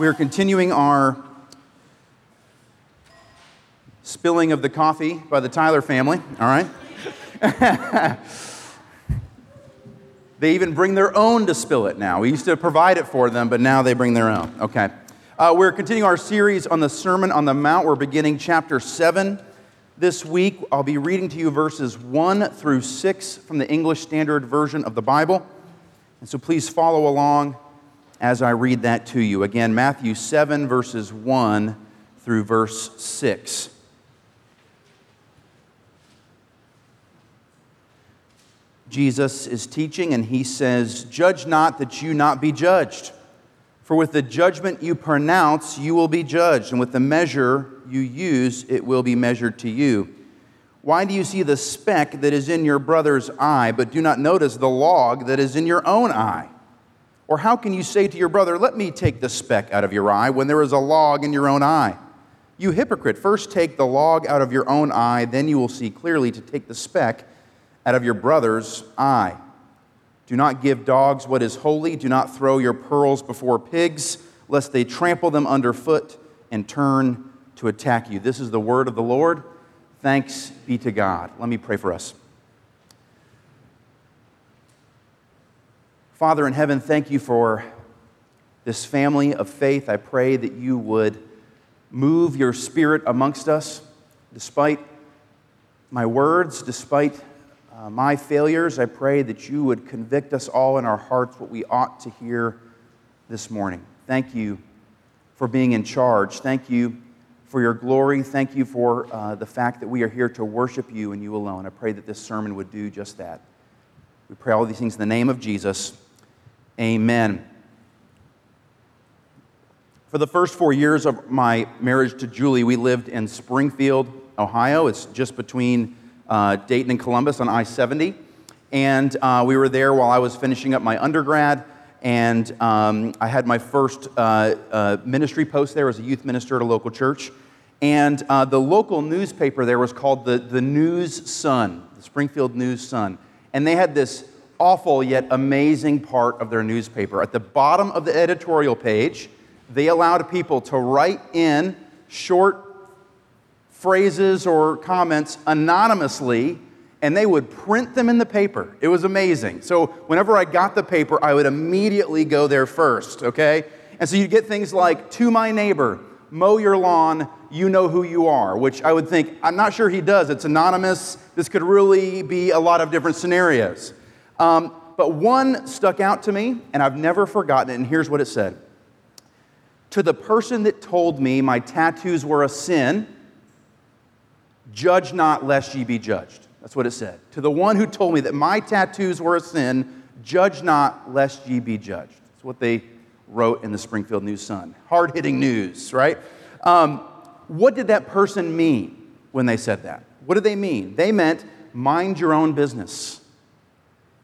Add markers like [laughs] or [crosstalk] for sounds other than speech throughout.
We are continuing our spilling of the coffee by the Tyler family, all right? [laughs] they even bring their own to spill it now. We used to provide it for them, but now they bring their own. Okay. Uh, we're continuing our series on the Sermon on the Mount. We're beginning chapter 7 this week. I'll be reading to you verses 1 through 6 from the English Standard Version of the Bible. And so please follow along as I read that to you. Again, Matthew 7, verses 1 through verse 6. Jesus is teaching, and he says, Judge not that you not be judged. For with the judgment you pronounce, you will be judged, and with the measure you use, it will be measured to you. Why do you see the speck that is in your brother's eye, but do not notice the log that is in your own eye? Or how can you say to your brother, Let me take the speck out of your eye, when there is a log in your own eye? You hypocrite, first take the log out of your own eye, then you will see clearly to take the speck out of your brother's eye. Do not give dogs what is holy. Do not throw your pearls before pigs, lest they trample them underfoot and turn to attack you. This is the word of the Lord. Thanks be to God. Let me pray for us. Father in heaven, thank you for this family of faith. I pray that you would move your spirit amongst us despite my words, despite uh, my failures. I pray that you would convict us all in our hearts what we ought to hear this morning. Thank you for being in charge. Thank you for your glory. Thank you for uh, the fact that we are here to worship you and you alone. I pray that this sermon would do just that. We pray all these things in the name of Jesus. Amen. For the first four years of my marriage to Julie, we lived in Springfield, Ohio. It's just between uh, Dayton and Columbus on I 70. And uh, we were there while I was finishing up my undergrad. And um, I had my first uh, uh ministry post there as a youth minister at a local church. And uh, the local newspaper there was called the, the News Sun, the Springfield News Sun. And they had this awful yet amazing part of their newspaper. At the bottom of the editorial page, they allowed people to write in short phrases or comments anonymously, and they would print them in the paper. It was amazing. So, whenever I got the paper, I would immediately go there first, okay? And so you'd get things like, to my neighbor, mow your lawn, you know who you are, which I would think, I'm not sure he does. It's anonymous. This could really be a lot of different scenarios. Um, but one stuck out to me, and I've never forgotten it, and here's what it said To the person that told me my tattoos were a sin, judge not lest ye be judged. That's what it said. To the one who told me that my tattoos were a sin, judge not lest ye be judged. That's what they wrote in the Springfield News Sun. Hard hitting news, right? Um, what did that person mean when they said that? What did they mean? They meant mind your own business.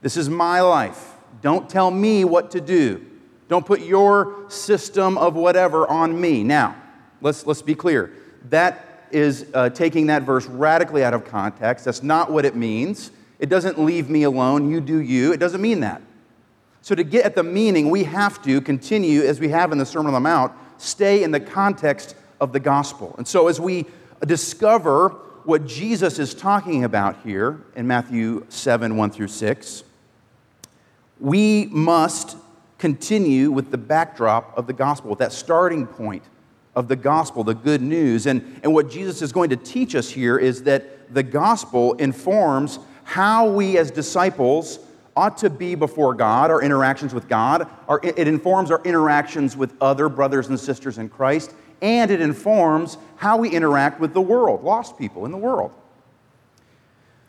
This is my life. Don't tell me what to do. Don't put your system of whatever on me. Now, let's, let's be clear. That is uh, taking that verse radically out of context. That's not what it means. It doesn't leave me alone. You do you. It doesn't mean that. So, to get at the meaning, we have to continue, as we have in the Sermon on the Mount, stay in the context of the gospel. And so, as we discover what Jesus is talking about here in Matthew 7 1 through 6, we must continue with the backdrop of the gospel, with that starting point of the gospel, the good news. And, and what Jesus is going to teach us here is that the gospel informs how we as disciples ought to be before God, our interactions with God. Our, it informs our interactions with other brothers and sisters in Christ, and it informs how we interact with the world, lost people in the world.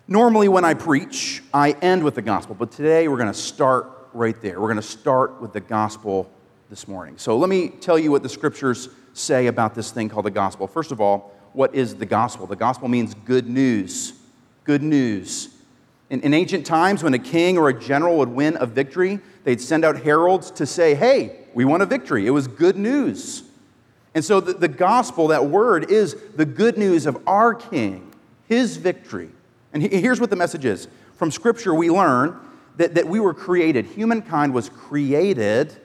Normally, when I preach, I end with the gospel, but today we're going to start right there. We're going to start with the gospel this morning. So, let me tell you what the scriptures say about this thing called the gospel. First of all, what is the gospel? The gospel means good news. Good news. In, in ancient times, when a king or a general would win a victory, they'd send out heralds to say, Hey, we won a victory. It was good news. And so, the, the gospel, that word, is the good news of our king, his victory. And here's what the message is from Scripture, we learn that, that we were created, humankind was created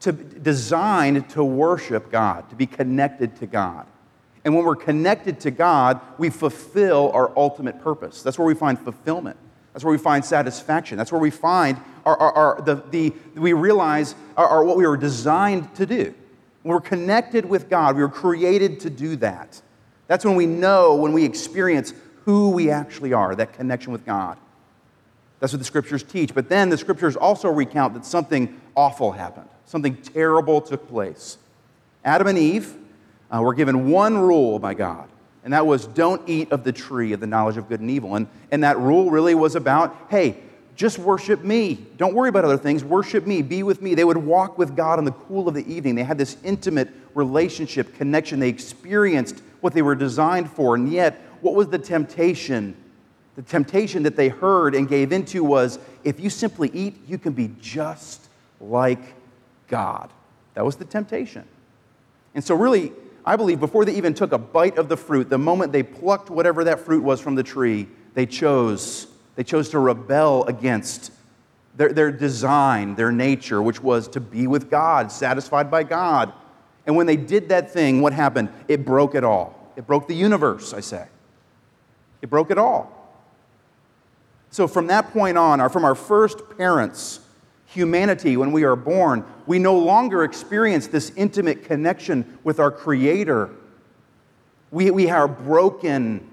to, designed to worship God, to be connected to God. And when we're connected to God, we fulfill our ultimate purpose. That's where we find fulfillment. That's where we find satisfaction. That's where we find our, our, our the, the, we realize our, our, what we were designed to do. We're connected with God, we were created to do that. That's when we know, when we experience who we actually are, that connection with God. That's what the scriptures teach. But then the scriptures also recount that something awful happened, something terrible took place. Adam and Eve uh, were given one rule by God, and that was don't eat of the tree of the knowledge of good and evil. And, and that rule really was about hey, just worship me. Don't worry about other things. Worship me. Be with me. They would walk with God in the cool of the evening. They had this intimate relationship, connection. They experienced what they were designed for. And yet, what was the temptation? The temptation that they heard and gave into was if you simply eat, you can be just like God. That was the temptation. And so, really, I believe before they even took a bite of the fruit, the moment they plucked whatever that fruit was from the tree, they chose. They chose to rebel against their, their design, their nature, which was to be with God, satisfied by God. And when they did that thing, what happened? It broke it all. It broke the universe, I say. It broke it all. So from that point on, or from our first parents, humanity, when we are born, we no longer experience this intimate connection with our Creator. We, we are broken.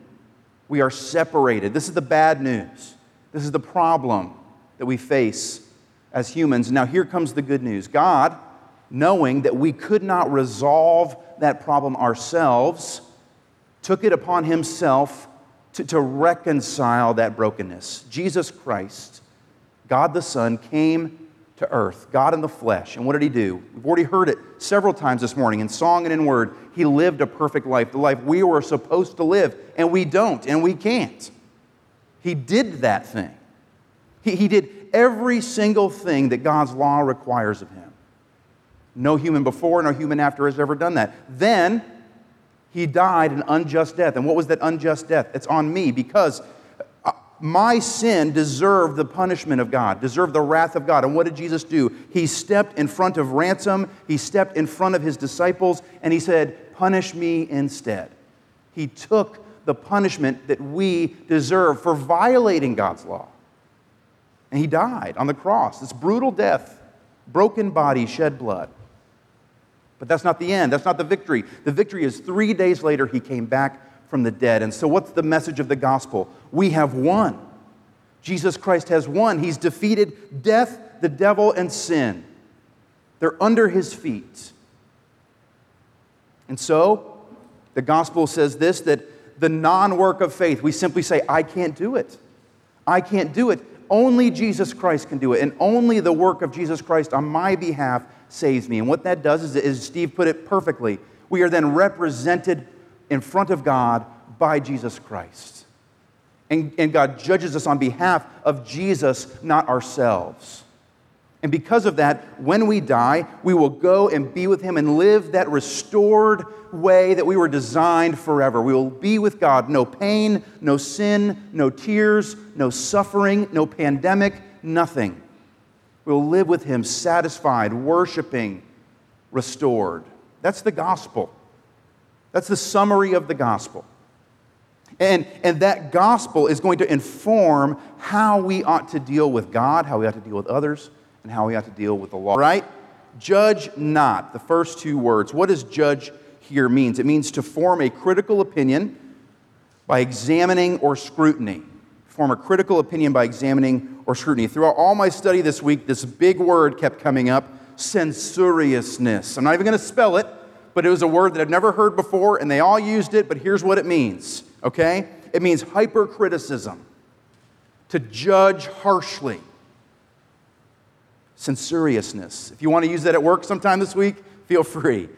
We are separated. This is the bad news. This is the problem that we face as humans. Now, here comes the good news God, knowing that we could not resolve that problem ourselves, took it upon Himself to, to reconcile that brokenness. Jesus Christ, God the Son, came to earth, God in the flesh. And what did he do? We've already heard it several times this morning in song and in word. He lived a perfect life, the life we were supposed to live, and we don't, and we can't. He did that thing. He, he did every single thing that God's law requires of him. No human before, no human after has ever done that. Then he died an unjust death. And what was that unjust death? It's on me because my sin deserved the punishment of God, deserved the wrath of God. And what did Jesus do? He stepped in front of ransom, he stepped in front of his disciples, and he said, Punish me instead. He took the punishment that we deserve for violating God's law. And he died on the cross. This brutal death, broken body, shed blood. But that's not the end. That's not the victory. The victory is three days later, he came back from the dead. And so, what's the message of the gospel? We have won. Jesus Christ has won. He's defeated death, the devil, and sin. They're under his feet. And so, the gospel says this that the non work of faith, we simply say, I can't do it. I can't do it. Only Jesus Christ can do it. And only the work of Jesus Christ on my behalf saves me. And what that does is, as Steve put it perfectly, we are then represented in front of God by Jesus Christ. And, and God judges us on behalf of Jesus, not ourselves. And because of that, when we die, we will go and be with Him and live that restored way that we were designed forever. We will be with God. No pain, no sin, no tears, no suffering, no pandemic, nothing. We will live with Him satisfied, worshiping, restored. That's the gospel. That's the summary of the gospel. And, and that gospel is going to inform how we ought to deal with God, how we ought to deal with others, and how we ought to deal with the law. Right? Judge not, the first two words. What does judge here means? It means to form a critical opinion by examining or scrutiny. Form a critical opinion by examining or scrutiny. Throughout all my study this week, this big word kept coming up censoriousness. I'm not even going to spell it, but it was a word that I've never heard before, and they all used it, but here's what it means, okay? It means hypercriticism, to judge harshly. Censoriousness. If you want to use that at work sometime this week, feel free.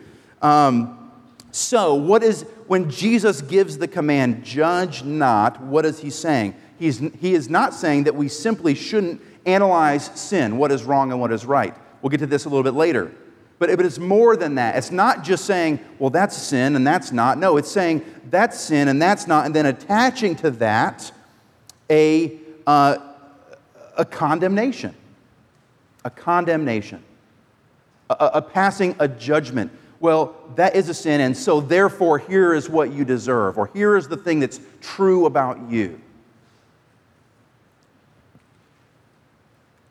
Um, so, what is, when Jesus gives the command, judge not, what is he saying? He's, he is not saying that we simply shouldn't analyze sin, what is wrong and what is right. We'll get to this a little bit later. But, but it's more than that. It's not just saying, well, that's sin and that's not. No, it's saying that's sin and that's not, and then attaching to that a, uh, a condemnation. A condemnation. a, a passing a judgment. Well, that is a sin, and so therefore, here is what you deserve, or here is the thing that's true about you.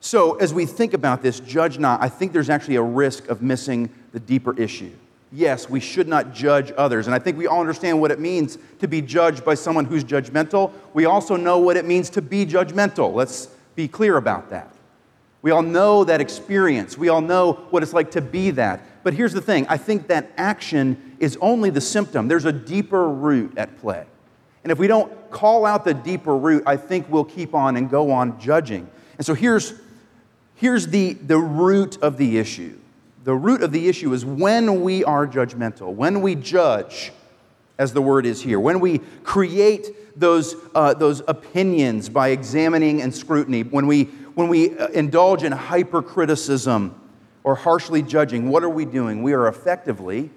So, as we think about this, judge not, I think there's actually a risk of missing the deeper issue. Yes, we should not judge others. And I think we all understand what it means to be judged by someone who's judgmental. We also know what it means to be judgmental. Let's be clear about that. We all know that experience. We all know what it's like to be that. But here's the thing I think that action is only the symptom. There's a deeper root at play. And if we don't call out the deeper root, I think we'll keep on and go on judging. And so here's, here's the, the root of the issue the root of the issue is when we are judgmental, when we judge, as the word is here, when we create those, uh, those opinions by examining and scrutiny, when we, when we uh, indulge in hypercriticism or harshly judging, what are we doing? We are effectively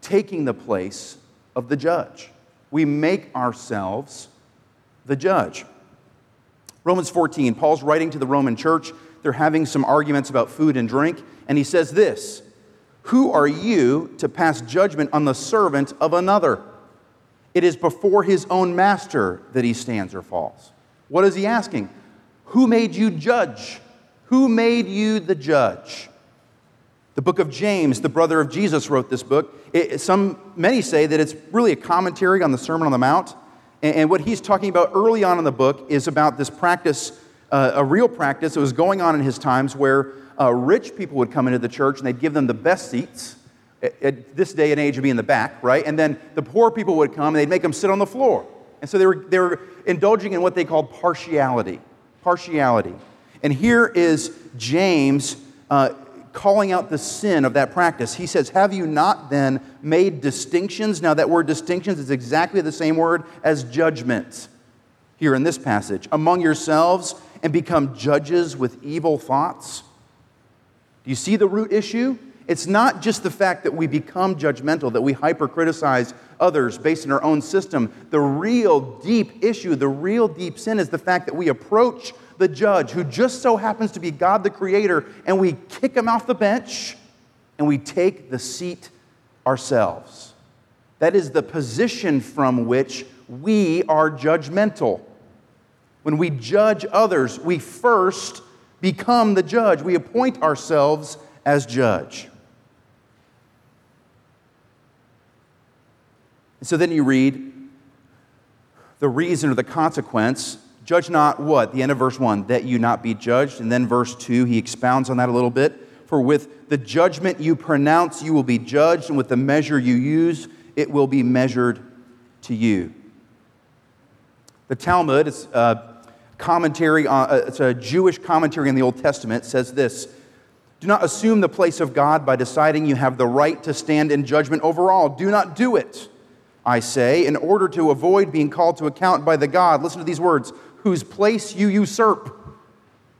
taking the place of the judge. We make ourselves the judge. Romans 14, Paul's writing to the Roman church. They're having some arguments about food and drink. And he says this Who are you to pass judgment on the servant of another? It is before his own master that he stands or falls. What is he asking? Who made you judge? Who made you the judge? The book of James, the brother of Jesus, wrote this book. It, some, many say that it's really a commentary on the Sermon on the Mount. And, and what he's talking about early on in the book is about this practice, uh, a real practice that was going on in his times where uh, rich people would come into the church and they'd give them the best seats. At, this day and age, would be in the back, right? And then the poor people would come and they'd make them sit on the floor. And so they were, they were indulging in what they called partiality. Partiality. And here is James uh, calling out the sin of that practice. He says, Have you not then made distinctions? Now, that word distinctions is exactly the same word as judgment here in this passage. Among yourselves and become judges with evil thoughts? Do you see the root issue? It's not just the fact that we become judgmental, that we hypercriticize others based on our own system. The real deep issue, the real deep sin is the fact that we approach the judge, who just so happens to be God the Creator, and we kick him off the bench and we take the seat ourselves. That is the position from which we are judgmental. When we judge others, we first become the judge. We appoint ourselves as judge. And so then you read the reason or the consequence. Judge not what? The end of verse 1, that you not be judged. And then verse 2, he expounds on that a little bit. For with the judgment you pronounce, you will be judged, and with the measure you use, it will be measured to you. The Talmud is. Uh, commentary, on, uh, it's a Jewish commentary in the Old Testament, says this Do not assume the place of God by deciding you have the right to stand in judgment over all. Do not do it, I say, in order to avoid being called to account by the God, listen to these words, whose place you usurp.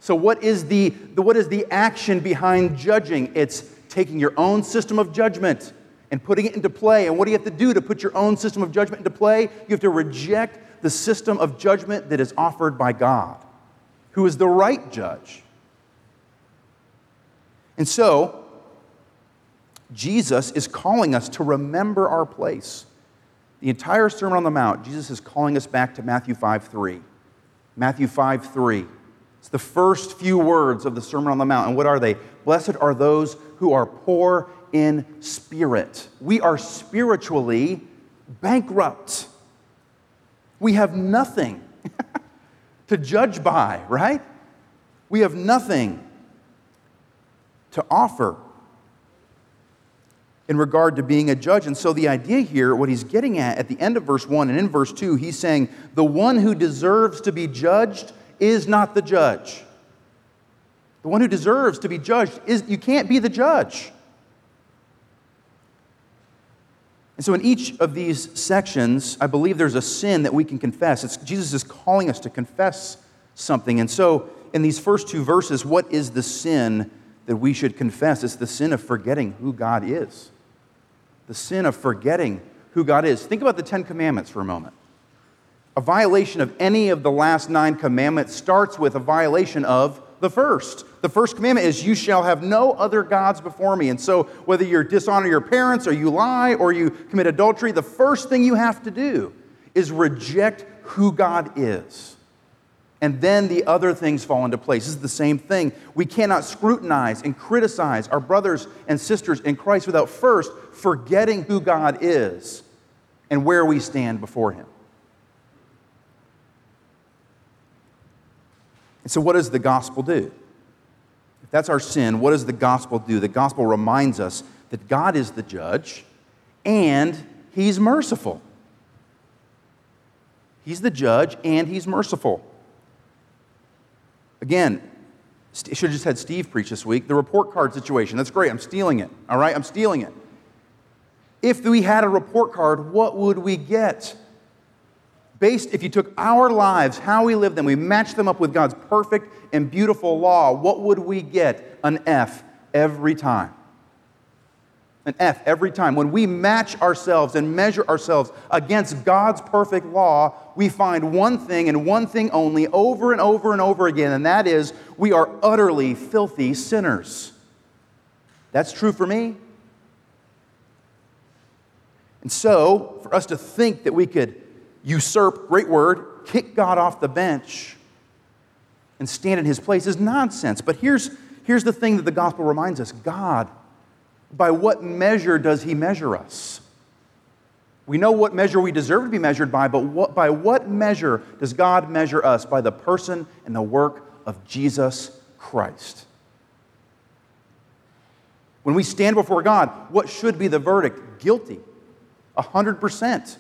So, what is the, the, what is the action behind judging? It's taking your own system of judgment and putting it into play. And what do you have to do to put your own system of judgment into play? You have to reject the system of judgment that is offered by God, who is the right judge. And so, Jesus is calling us to remember our place. The entire Sermon on the Mount, Jesus is calling us back to Matthew 5 3. Matthew 5 3. It's the first few words of the Sermon on the Mount. And what are they? Blessed are those who are poor in spirit. We are spiritually bankrupt. We have nothing [laughs] to judge by, right? We have nothing to offer in regard to being a judge. And so the idea here, what he's getting at at the end of verse 1 and in verse 2, he's saying, the one who deserves to be judged is not the judge. The one who deserves to be judged is, you can't be the judge. And so, in each of these sections, I believe there's a sin that we can confess. It's, Jesus is calling us to confess something. And so, in these first two verses, what is the sin that we should confess? It's the sin of forgetting who God is. The sin of forgetting who God is. Think about the Ten Commandments for a moment. A violation of any of the last nine commandments starts with a violation of the first. The first commandment is, You shall have no other gods before me. And so, whether you dishonor your parents, or you lie, or you commit adultery, the first thing you have to do is reject who God is. And then the other things fall into place. This is the same thing. We cannot scrutinize and criticize our brothers and sisters in Christ without first forgetting who God is and where we stand before Him. And so, what does the gospel do? If that's our sin, what does the gospel do? The gospel reminds us that God is the judge and He's merciful. He's the judge and He's merciful. Again, should have just had Steve preach this week. The report card situation. That's great. I'm stealing it. All right? I'm stealing it. If we had a report card, what would we get? Based, if you took our lives, how we live them, we matched them up with God's perfect and beautiful law, what would we get? An F every time. An F every time. When we match ourselves and measure ourselves against God's perfect law, we find one thing and one thing only over and over and over again, and that is we are utterly filthy sinners. That's true for me. And so, for us to think that we could usurp, great word, kick God off the bench and stand in his place is nonsense. But here's, here's the thing that the gospel reminds us God, by what measure does he measure us? We know what measure we deserve to be measured by, but what, by what measure does God measure us? By the person and the work of Jesus Christ. When we stand before God, what should be the verdict? Guilty. 100%.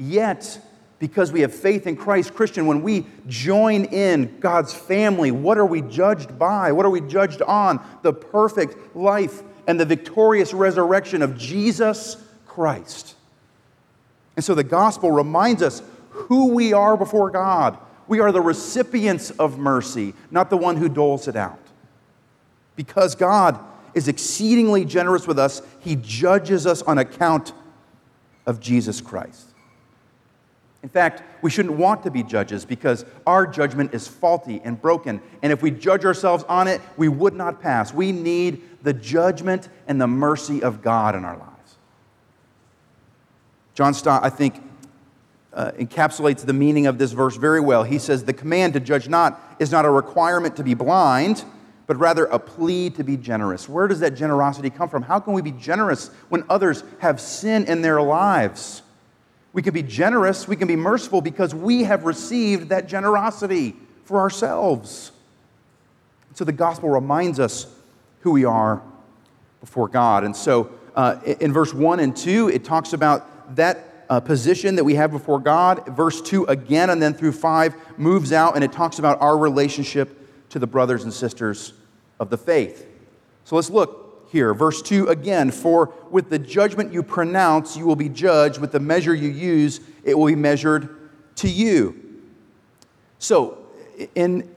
Yet, because we have faith in Christ, Christian, when we join in God's family, what are we judged by? What are we judged on? The perfect life and the victorious resurrection of Jesus Christ. And so the gospel reminds us who we are before God. We are the recipients of mercy, not the one who doles it out. Because God is exceedingly generous with us, He judges us on account of Jesus Christ. In fact, we shouldn't want to be judges because our judgment is faulty and broken. And if we judge ourselves on it, we would not pass. We need the judgment and the mercy of God in our lives. John Stott, I think, uh, encapsulates the meaning of this verse very well. He says, The command to judge not is not a requirement to be blind, but rather a plea to be generous. Where does that generosity come from? How can we be generous when others have sin in their lives? We can be generous, we can be merciful because we have received that generosity for ourselves. So the gospel reminds us who we are before God. And so uh, in verse 1 and 2, it talks about that uh, position that we have before God. Verse 2 again, and then through 5 moves out and it talks about our relationship to the brothers and sisters of the faith. So let's look here. Verse 2 again, for with the judgment you pronounce, you will be judged. With the measure you use, it will be measured to you. So, in,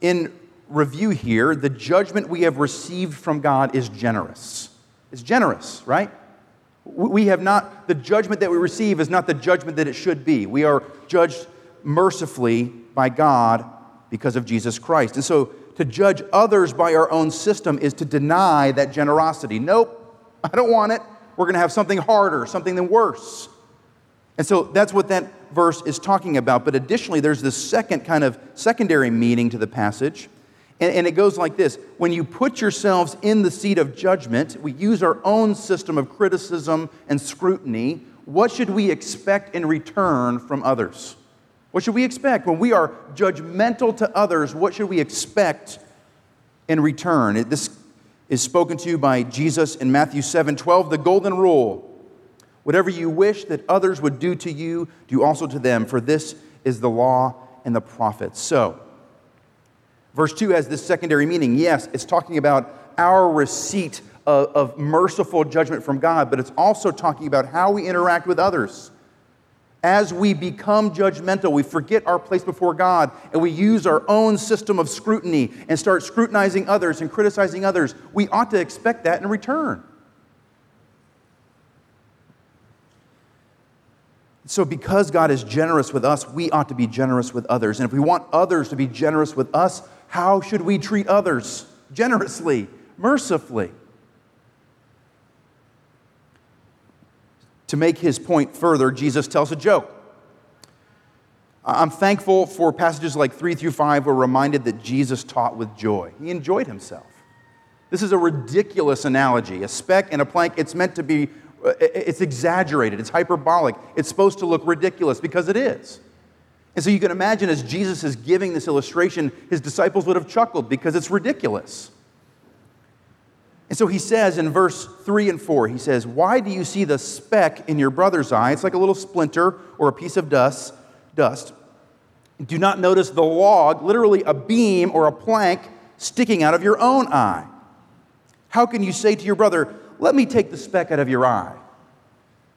in review here, the judgment we have received from God is generous. It's generous, right? We have not, the judgment that we receive is not the judgment that it should be. We are judged mercifully by God because of Jesus Christ. And so to judge others by our own system is to deny that generosity. Nope, I don't want it. We're going to have something harder, something than worse. And so that's what that verse is talking about. But additionally, there's this second kind of secondary meaning to the passage. And, and, it goes like this When you put yourselves in the seat of judgment, we use our own system of criticism and scrutiny. What should we expect in return from others? What should we expect? When we are judgmental to others, what should we expect in return? This is spoken to you by Jesus in Matthew 7 12, the golden rule. Whatever you wish that others would do to you, do also to them, for this is the law and the prophets. So, verse 2 has this secondary meaning. Yes, it's talking about our receipt of, of merciful judgment from God, but it's also talking about how we interact with others. As we become judgmental, we forget our place before God and we use our own system of scrutiny and start scrutinizing others and criticizing others. We ought to expect that in return. So, because God is generous with us, we ought to be generous with others. And if we want others to be generous with us, How should we treat others? Generously, mercifully. To make his point further, Jesus tells a joke. I'm thankful for passages like 3 through 5 we're reminded that Jesus taught with joy. He enjoyed himself. This is a ridiculous analogy. A speck and a plank, it's meant to be, uh, it's exaggerated, it's hyperbolic. It's supposed to look ridiculous because it is. And so you can imagine as Jesus is giving this illustration, his disciples would have chuckled because it's ridiculous. And so he says in verse 3 and 4, he says, Why do you see the speck in your brother's eye? It's like a little splinter or a piece of dust. dust. Do not notice the log, literally a beam or a plank, sticking out of your own eye. How can you say to your brother, Let me take the speck out of your eye,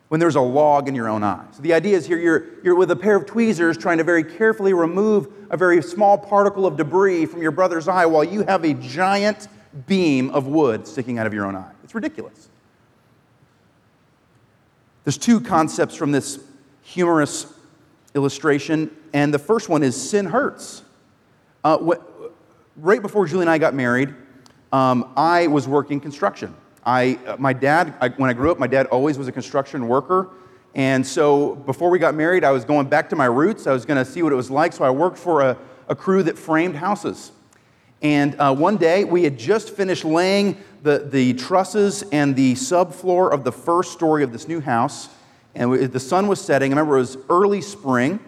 when there's a log in your own eye? So the idea is here you're, you're with a pair of tweezers trying to very carefully remove a very small particle of debris from your brother's eye while you have a giant beam of wood sticking out of your own eye. It's ridiculous. There's two concepts from this humorous illustration, and the first one is sin hurts. Uh, what, right before Julie and I got married, um, I was working construction. I, uh, my dad, I, when I grew up, my dad always was a construction worker. And so before we got married, I was going back to my roots. I was going to see what it was like. So I worked for a, a crew that framed houses. And uh, one day, we had just finished laying the, the trusses and the subfloor of the first story of this new house. And we, the sun was setting. I remember it was early spring.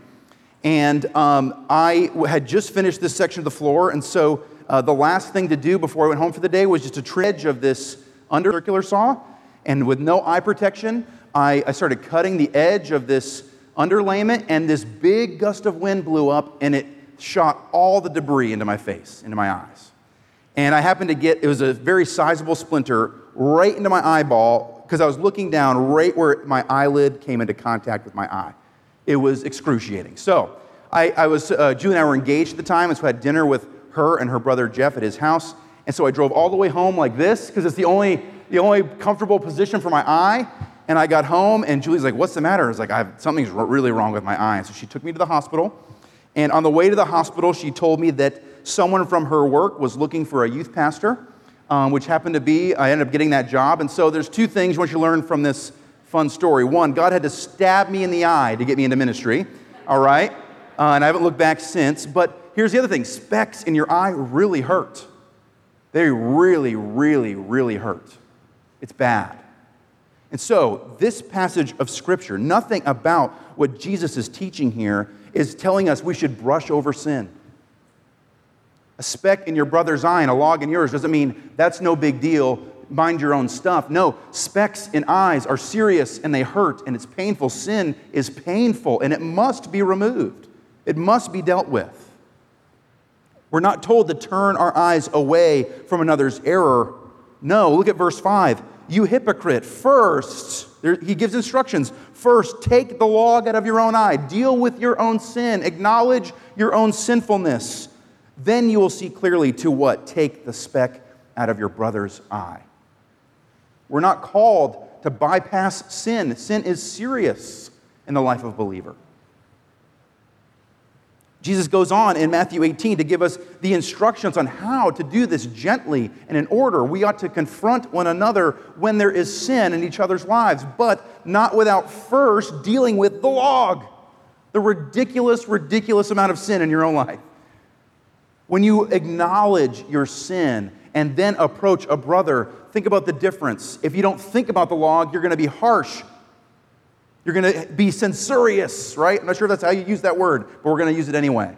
And um, I had just finished this section of the floor. And so uh, the last thing to do before I went home for the day was just a tridge of this under circular saw. And with no eye protection, I, I started cutting the edge of this underlayment. And this big gust of wind blew up and it shot all the debris into my face, into my eyes. And I happened to get, it was a very sizable splinter right into my eyeball because I was looking down right where my eyelid came into contact with my eye. It was excruciating. So, I, I was, uh, Julie and I were engaged at the time, and so I had dinner with her and her brother Jeff at his house. And so I drove all the way home like this because it's the only, the only comfortable position for my eye. And I got home, and Julie's like, What's the matter? I was like, I have, Something's really wrong with my eye. And so she took me to the hospital. And on the way to the hospital, she told me that someone from her work was looking for a youth pastor, um, which happened to be, I ended up getting that job. And so there's two things once you learn from this fun story. One, God had to stab me in the eye to get me into ministry, all right? Uh, and I haven't looked back since. But here's the other thing specks in your eye really hurt. They really, really, really hurt. It's bad. And so, this passage of Scripture, nothing about what Jesus is teaching here is telling us we should brush over sin. A speck in your brother's eye and a log in yours doesn't mean that's no big deal, mind your own stuff. No, specks in eyes are serious and they hurt and it's painful. Sin is painful and it must be removed, it must be dealt with. We're not told to turn our eyes away from another's error. No, look at verse 5. You hypocrite, first, there, he gives instructions. First, take the log out of your own eye, deal with your own sin, acknowledge your own sinfulness. Then you will see clearly to what? Take the speck out of your brother's eye. We're not called to bypass sin. Sin is serious in the life of believer. Jesus goes on in Matthew 18 to give us the instructions on how to do this gently and in order. We ought to confront one another when there is sin in each other's lives, but not without first dealing with the log, the ridiculous, ridiculous amount of sin in your own life. When you acknowledge your sin and then approach a brother, think about the difference. If you don't think about the log, you're going to be harsh you're going to be censorious, right? I'm not sure if that's how you use that word, but we're going to use it anyway.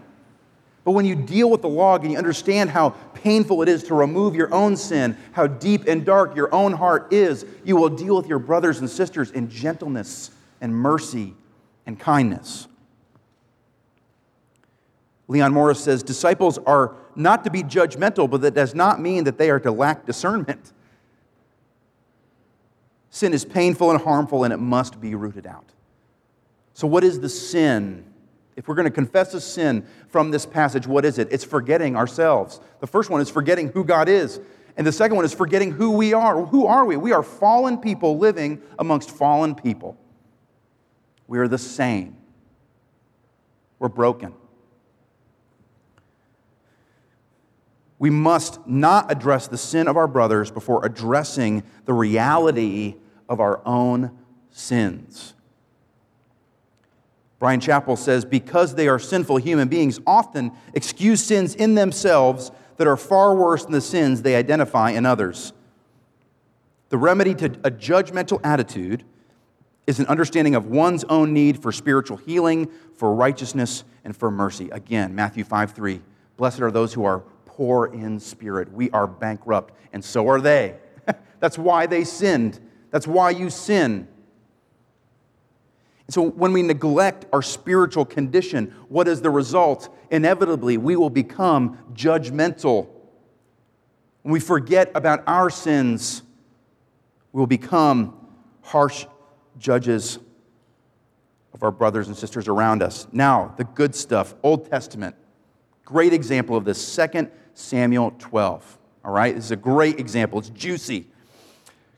But when you deal with the log and you understand how painful it is to remove your own sin, how deep and dark your own heart is, you will deal with your brothers and sisters in gentleness and mercy and kindness. Leon Morris says disciples are not to be judgmental, but that does not mean that they are to lack discernment. Sin is painful and harmful, and it must be rooted out. So, what is the sin? If we're going to confess a sin from this passage, what is it? It's forgetting ourselves. The first one is forgetting who God is. And the second one is forgetting who we are. Who are we? We are fallen people living amongst fallen people. We are the same. We're broken. we must not address the sin of our brothers before addressing the reality of our own sins. Bryan Chapell says, because they are sinful human beings, often excuse sins in themselves that are far worse than the sins they identify in others. The remedy to a judgmental attitude is an understanding of one's own need for spiritual healing, for righteousness, and for mercy. Again, Matthew 5 3. Blessed are those who are poor in spirit. We are bankrupt, and so are they. [laughs] That's why they sinned. That's why you sin. So, when we neglect our spiritual condition, what is the result? Inevitably, we will become judgmental. When we forget about our sins, we will become harsh judges of our brothers and sisters around us. Now, the good stuff, Old Testament. Great example of this, 2 Samuel 12. All right, this is a great example. It's juicy.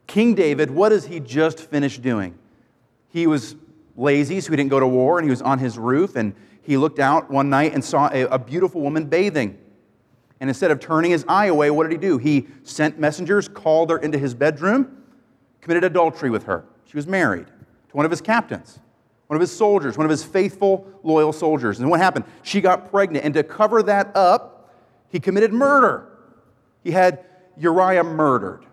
King David, what has he just finished doing? He was lazy, so he didn't go to war, and he was on his roof, and he looked out one night and saw a, a beautiful woman bathing. And instead of turning his eye away, what did he do? He sent messengers, called her into his bedroom, committed adultery with her. She was married to one of his captains, one of his soldiers, one of his faithful, loyal soldiers. And what happened? She got pregnant, and to cover that up, he committed murder. He had Uriah murdered.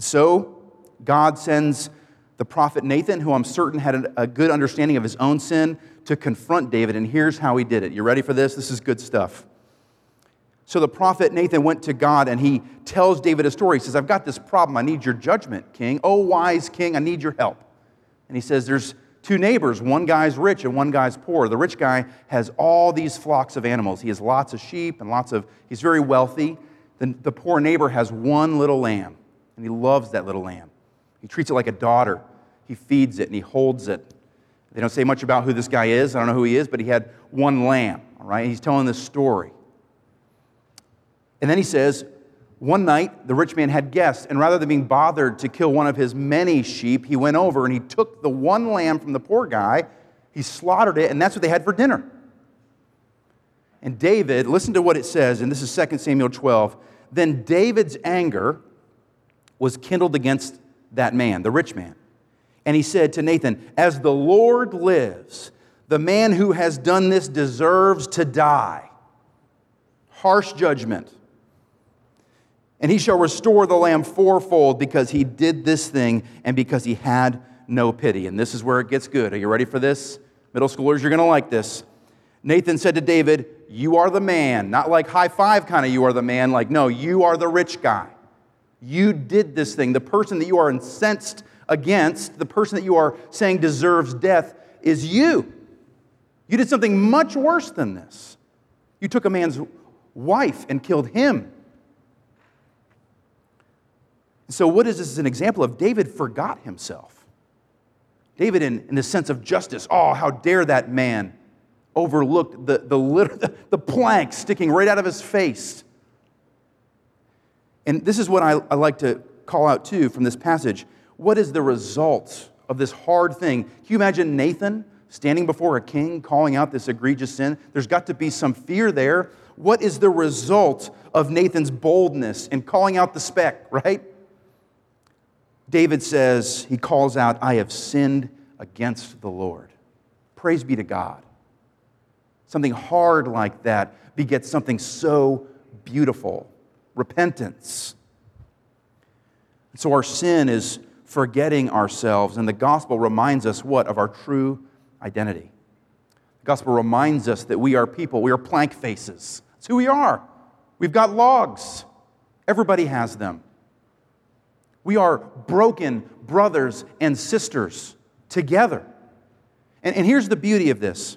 And so, God sends the prophet Nathan, who I'm certain had a good understanding of his own sin, to confront David. And here's how he did it. You ready for this? This is good stuff. So the prophet Nathan went to God and he tells David a story. He says, I've got this problem. I need your judgment, king. Oh, wise king, I need your help. And he says, There's two neighbors. One guy's rich and one guy's poor. The rich guy has all these flocks of animals. He has lots of sheep and lots of, he's very wealthy. The, the poor neighbor has one little lamb and he loves that little lamb. He treats it like a daughter. He feeds it and he holds it. They don't say much about who this guy is. I don't know who he is, but he had one lamb, all right? He's telling this story. And then he says, one night the rich man had guests, and rather than being bothered to kill one of his many sheep, he went over and he took the one lamb from the poor guy, he slaughtered it, and that's what they had for dinner. And David, listen to what it says, and this is 2 Samuel 12. Then David's anger was kindled against that man, the rich man. And he said to Nathan, As the Lord lives, the man who has done this deserves to die. Harsh judgment and he shall restore the lamb fourfold because he did this thing and because he had no pity. And this is where it gets good. Are you ready for this? Middle schoolers, you're going to like this. Nathan said to David, You are the man. Not like high five kind of you are the man. Like, no, you are the rich guy. You did this thing. The person that you are incensed against, the person that you are saying deserves death, is you. You did something much worse than this. You took a man's wife and killed him. So, what is this an example of? David forgot himself. David, in, in the sense of justice, oh, how dare that man overlook the, the, the, [laughs] the plank sticking right out of his face. And this is what I, I like to call out too from this passage. What is the result of this hard thing? Can you imagine Nathan standing before a king calling out this egregious sin? There's got to be some fear there. What is the result of Nathan's boldness in calling out the speck, right? David says, he calls out, I have sinned against the Lord. Praise be to God. Something hard like that begets something so beautiful repentance. So our sin is forgetting ourselves, and the gospel reminds us what? Of our true identity. The gospel reminds us that we are people, we are plank faces. That's who we are. We've got logs, everybody has them. We are broken brothers and sisters together. And, and here's the beauty of this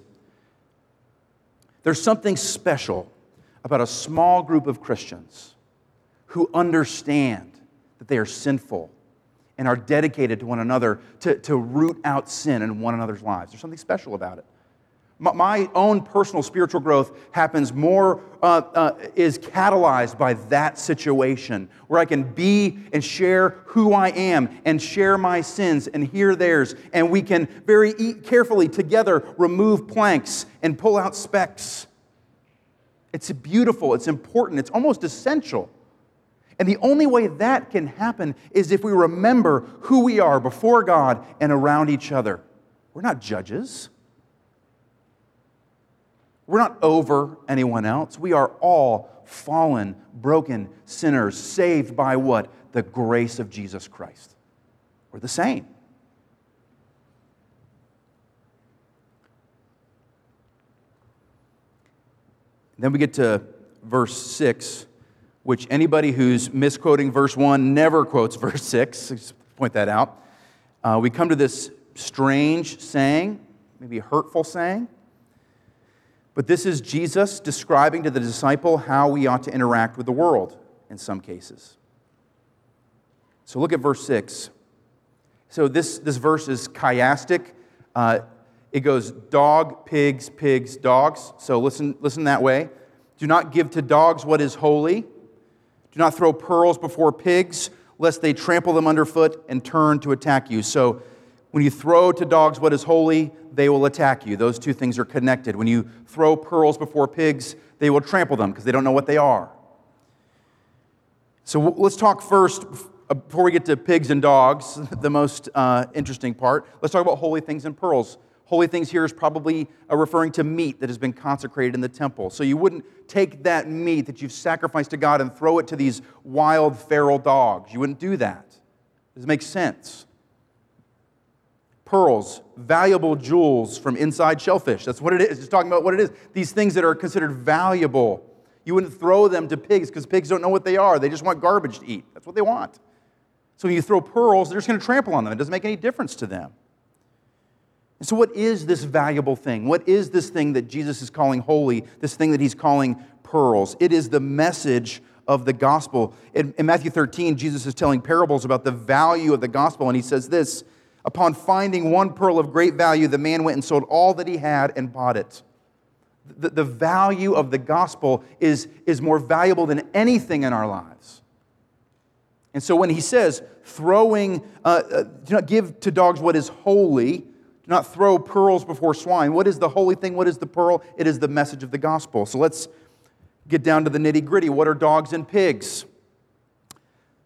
there's something special about a small group of Christians who understand that they are sinful and are dedicated to one another to, to root out sin in one another's lives. There's something special about it my own personal spiritual growth happens more, uh, uh, is catalyzed by that situation where I can be and share who I am and share my sins and hear theirs. And we can very carefully together remove planks and pull out specks. It's beautiful, it's important, it's almost essential. And the only way that can happen is if we remember who we are before God and around each other. We're not judges. We're not over anyone else. We are all fallen, broken sinners, saved by what? The grace of Jesus Christ. We're the same. Then we get to verse 6, which anybody who's misquoting verse 1 never quotes [laughs] verse 6. Just point that out. Uh, we come to this strange saying, maybe a hurtful saying. But this is Jesus describing to the disciple how we ought to interact with the world in some cases. So look at verse 6. So this, this verse is chiastic. Uh, it goes dog, pigs, pigs, dogs. So listen, listen that way. Do not give to dogs what is holy. Do not throw pearls before pigs, lest they trample them underfoot and turn to attack you. So when you throw to dogs what is holy, they will attack you. Those two things are connected. When you throw pearls before pigs, they will trample them because they don't know what they are. So let's talk first, uh, before we get to pigs and dogs, [laughs] the most uh, interesting part. Let's talk about holy things and pearls. Holy things here is probably uh, referring to meat that has been consecrated in the temple. So you wouldn't take that meat that you've sacrificed to God and throw it to these wild feral dogs. You wouldn't do that. Does it make sense? pearls, valuable jewels from inside shellfish. That's what it is. It's talking about what it is. These things that are considered valuable. You wouldn't throw them to pigs because pigs don't know what they are. They just want garbage to eat. That's what they want. So when you throw pearls, they're just going to trample on them. It doesn't make any difference to them. So, what is this valuable thing? What is this thing that Jesus is calling holy, this thing that he's calling pearls? It is the message of the gospel. In, in Matthew 13, Jesus is telling parables about the value of the gospel, and he says this Upon finding one pearl of great value, the man went and sold all that he had and bought it. The, the value of the gospel is, is more valuable than anything in our lives. And so when he says, throwing, uh, uh, do not give to dogs what is holy, do not throw pearls before swine. What is the holy thing? What is the pearl? It is the message of the gospel. So let's get down to the nitty gritty. What are dogs and pigs?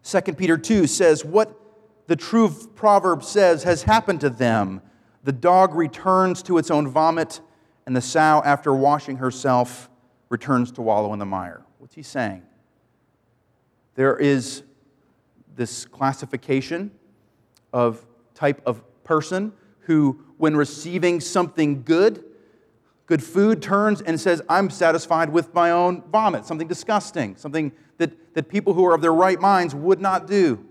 2 Peter 2 says, What the true proverb says has happened to them. The dog returns to its own vomit, and the sow, after washing herself, returns to wallow in the mire. What's he saying? There is this classification of type of person who, when receiving something good, good food, turns and says, I'm satisfied with my own vomit, something disgusting, something that, that people who are of their right minds would not do.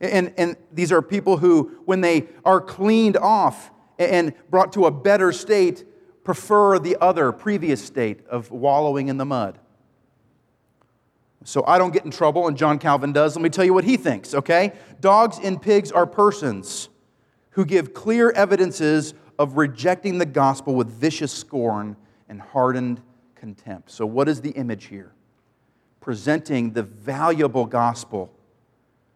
And, and these are people who, when they are cleaned off and brought to a better state, prefer the other previous state of wallowing in the mud. So I don't get in trouble, and John Calvin does. Let me tell you what he thinks, okay? Dogs and pigs are persons who give clear evidences of rejecting the gospel with vicious scorn and hardened contempt. So, what is the image here? Presenting the valuable gospel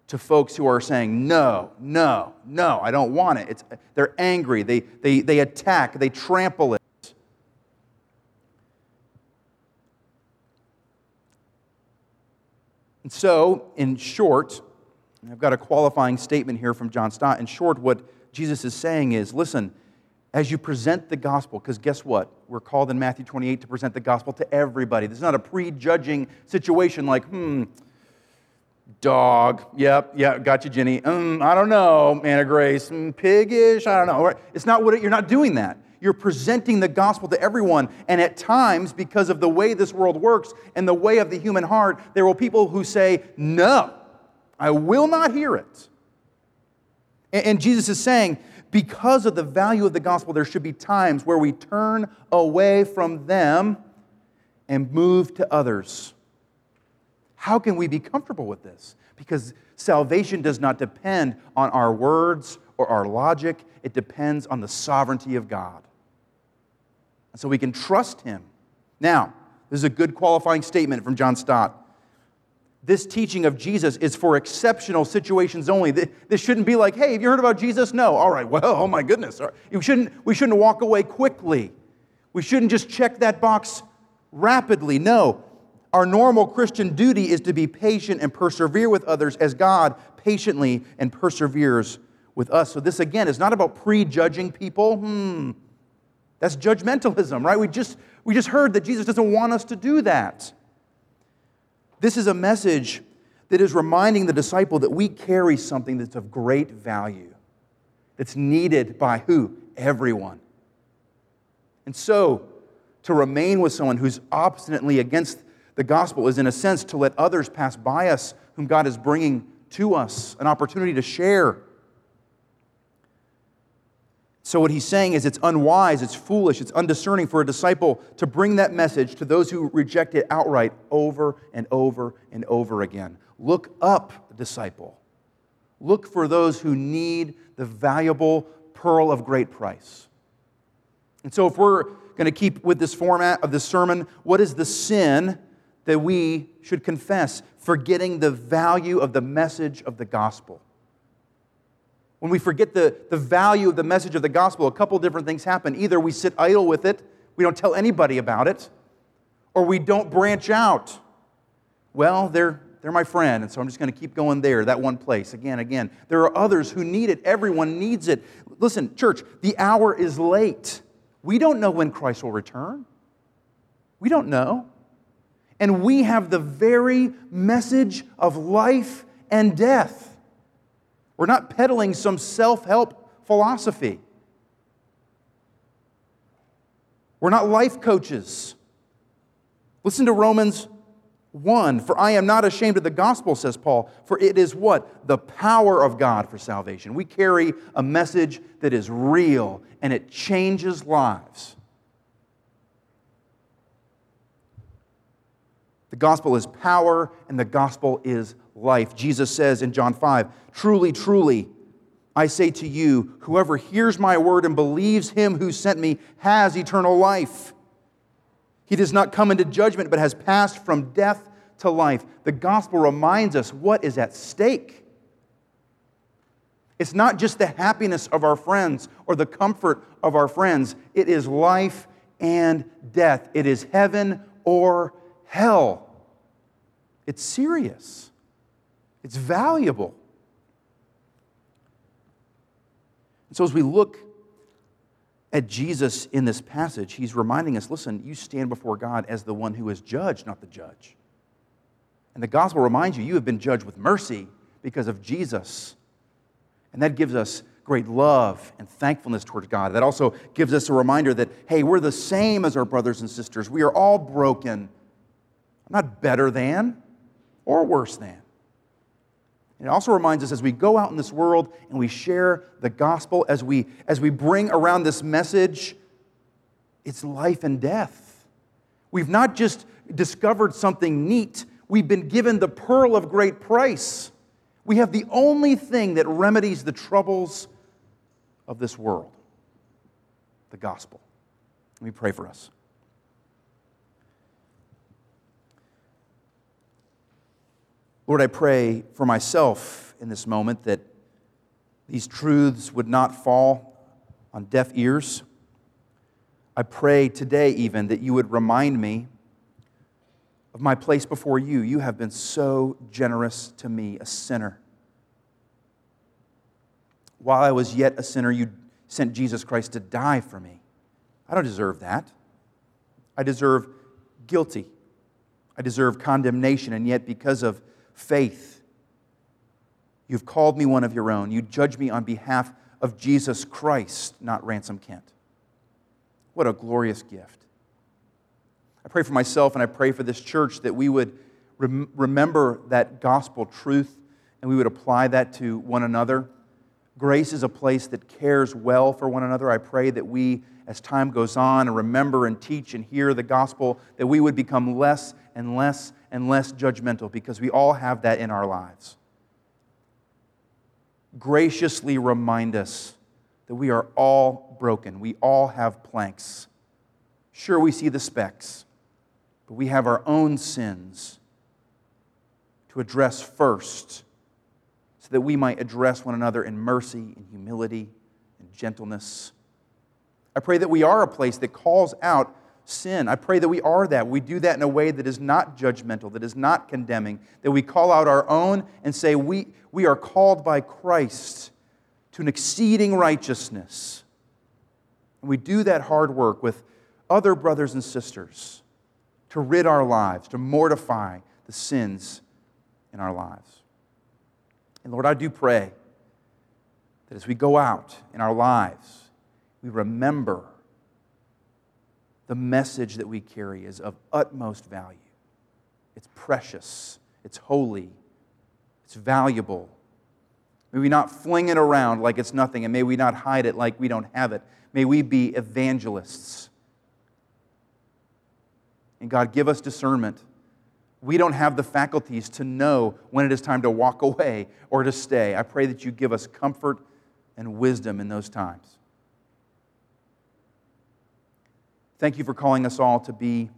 to folks who are saying, no, no, no, I don't want it. It's, they're angry, they, they, they attack, they trample it. And so, in short, I've got a qualifying statement here from John Stott. In short, what Jesus is saying is listen, as you present the gospel, because guess what? We're called in Matthew 28 to present the gospel to everybody. This is not a prejudging situation like, hmm, Dog. Yep. Yeah. Got you, Jenny. Um, I don't know, Anna Grace. Mm, piggish. I don't know. It's not what it, you're not doing that. You're presenting the gospel to everyone. And at times, because of the way this world works and the way of the human heart, there will people who say, No, I will not hear it. And, Jesus is saying, because of the value of the gospel, there should be times where we turn away from them and move to others how can we be comfortable with this? Because salvation does not depend on our words or our logic, it depends on the sovereignty of God. And so we can trust Him. Now, this is a good qualifying statement from John Stott. This teaching of Jesus is for exceptional situations only. This shouldn't be like, hey, have you heard about Jesus? No. All right, well, [laughs] oh my goodness. We shouldn't, we shouldn't walk away quickly. We shouldn't just check that box rapidly. No. Our normal Christian duty is to be patient and persevere with others as God patiently and perseveres with us. So, this again is not about prejudging people. Hmm. That's judgmentalism, right? We just, we just heard that Jesus doesn't want us to do that. This is a message that is reminding the disciple that we carry something that's of great value, that's needed by who? Everyone. And so, to remain with someone who's obstinately against the gospel is, in a sense, to let others pass by us whom God is bringing to us, an opportunity to share. So, what he's saying is it's unwise, it's foolish, it's undiscerning for a disciple to bring that message to those who reject it outright over and over and over again. Look up, disciple. Look for those who need the valuable pearl of great price. And so, if we're going to keep with this format of this sermon, what is the sin that we should confess? Forgetting the value of the message of the gospel. When we forget the, the value of the message of the gospel, a couple different things happen. Either we sit idle with it, we don't tell anybody about it, or we don't branch out. Well, they're, they're my friend, and so I'm just going to keep going there, that one place, again, again. There are others who need it. Everyone needs it. Listen, church, the hour is late. We don't know when Christ will return. We don't know. And we have the very message of life and death. We're not peddling some self help philosophy. We're not life coaches. Listen to Romans 1 For I am not ashamed of the gospel, says Paul, for it is what? The power of God for salvation. We carry a message that is real and it changes lives. The gospel is power and the gospel is life. Jesus says in John 5 Truly, truly, I say to you, whoever hears my word and believes him who sent me has eternal life. He does not come into judgment, but has passed from death to life. The gospel reminds us what is at stake. It's not just the happiness of our friends or the comfort of our friends, it is life and death. It is heaven or hell. It's serious, it's valuable. And so, as we look at Jesus in this passage, he's reminding us listen, you stand before God as the one who is judged, not the judge. And the gospel reminds you, you have been judged with mercy because of Jesus. And that gives us great love and thankfulness towards God. That also gives us a reminder that, hey, we're the same as our brothers and sisters. We are all broken. I'm not better than or worse than. It also reminds us as we go out in this world and we share the gospel, as we, as we bring around this message, it's life and death. We've not just discovered something neat, we've been given the pearl of great price. We have the only thing that remedies the troubles of this world the gospel. Let me pray for us. Lord, I pray for myself in this moment that these truths would not fall on deaf ears. I pray today, even, that you would remind me of my place before you. You have been so generous to me, a sinner. While I was yet a sinner, you sent Jesus Christ to die for me. I don't deserve that. I deserve guilty. I deserve condemnation, and yet, because of faith. You've called me one of your own. You judge me on behalf of Jesus Christ, not Ransom Kent. What a glorious gift. I pray for myself and I pray for this church that we would rem- remember that gospel truth and we would apply that to one another. Grace is a place that cares well for one another. I pray that we, as time goes on, and remember and teach and hear the gospel, that we would become less and less and less judgmental because we all have that in our lives. Graciously remind us that we are all broken. We all have planks. Sure, we see the specks, but we have our own sins to address first so that we might address one another in mercy and humility and gentleness. I pray that we are a place that calls out sin. I pray that we are that. We do that in a way that is not judgmental, that is not condemning, that we call out our own and say, We, we are called by Christ to an exceeding righteousness. And we do that hard work with other brothers and sisters to rid our lives, to mortify the sins in our lives. And Lord, I do pray that as we go out in our lives, we remember the message that we carry is of utmost value. It's precious, it's holy, it's valuable. May we not fling it around like it's nothing, and may we not hide it like we don't have it. May we be evangelists. And God, give us discernment. We don't have the faculties to know when it is time to walk away or to stay. I pray that you give us comfort and wisdom in those times. Thank you for calling us all to be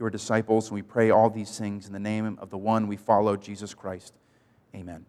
your disciples, and we pray all these things in the name of the one we follow, Jesus Christ. Amen.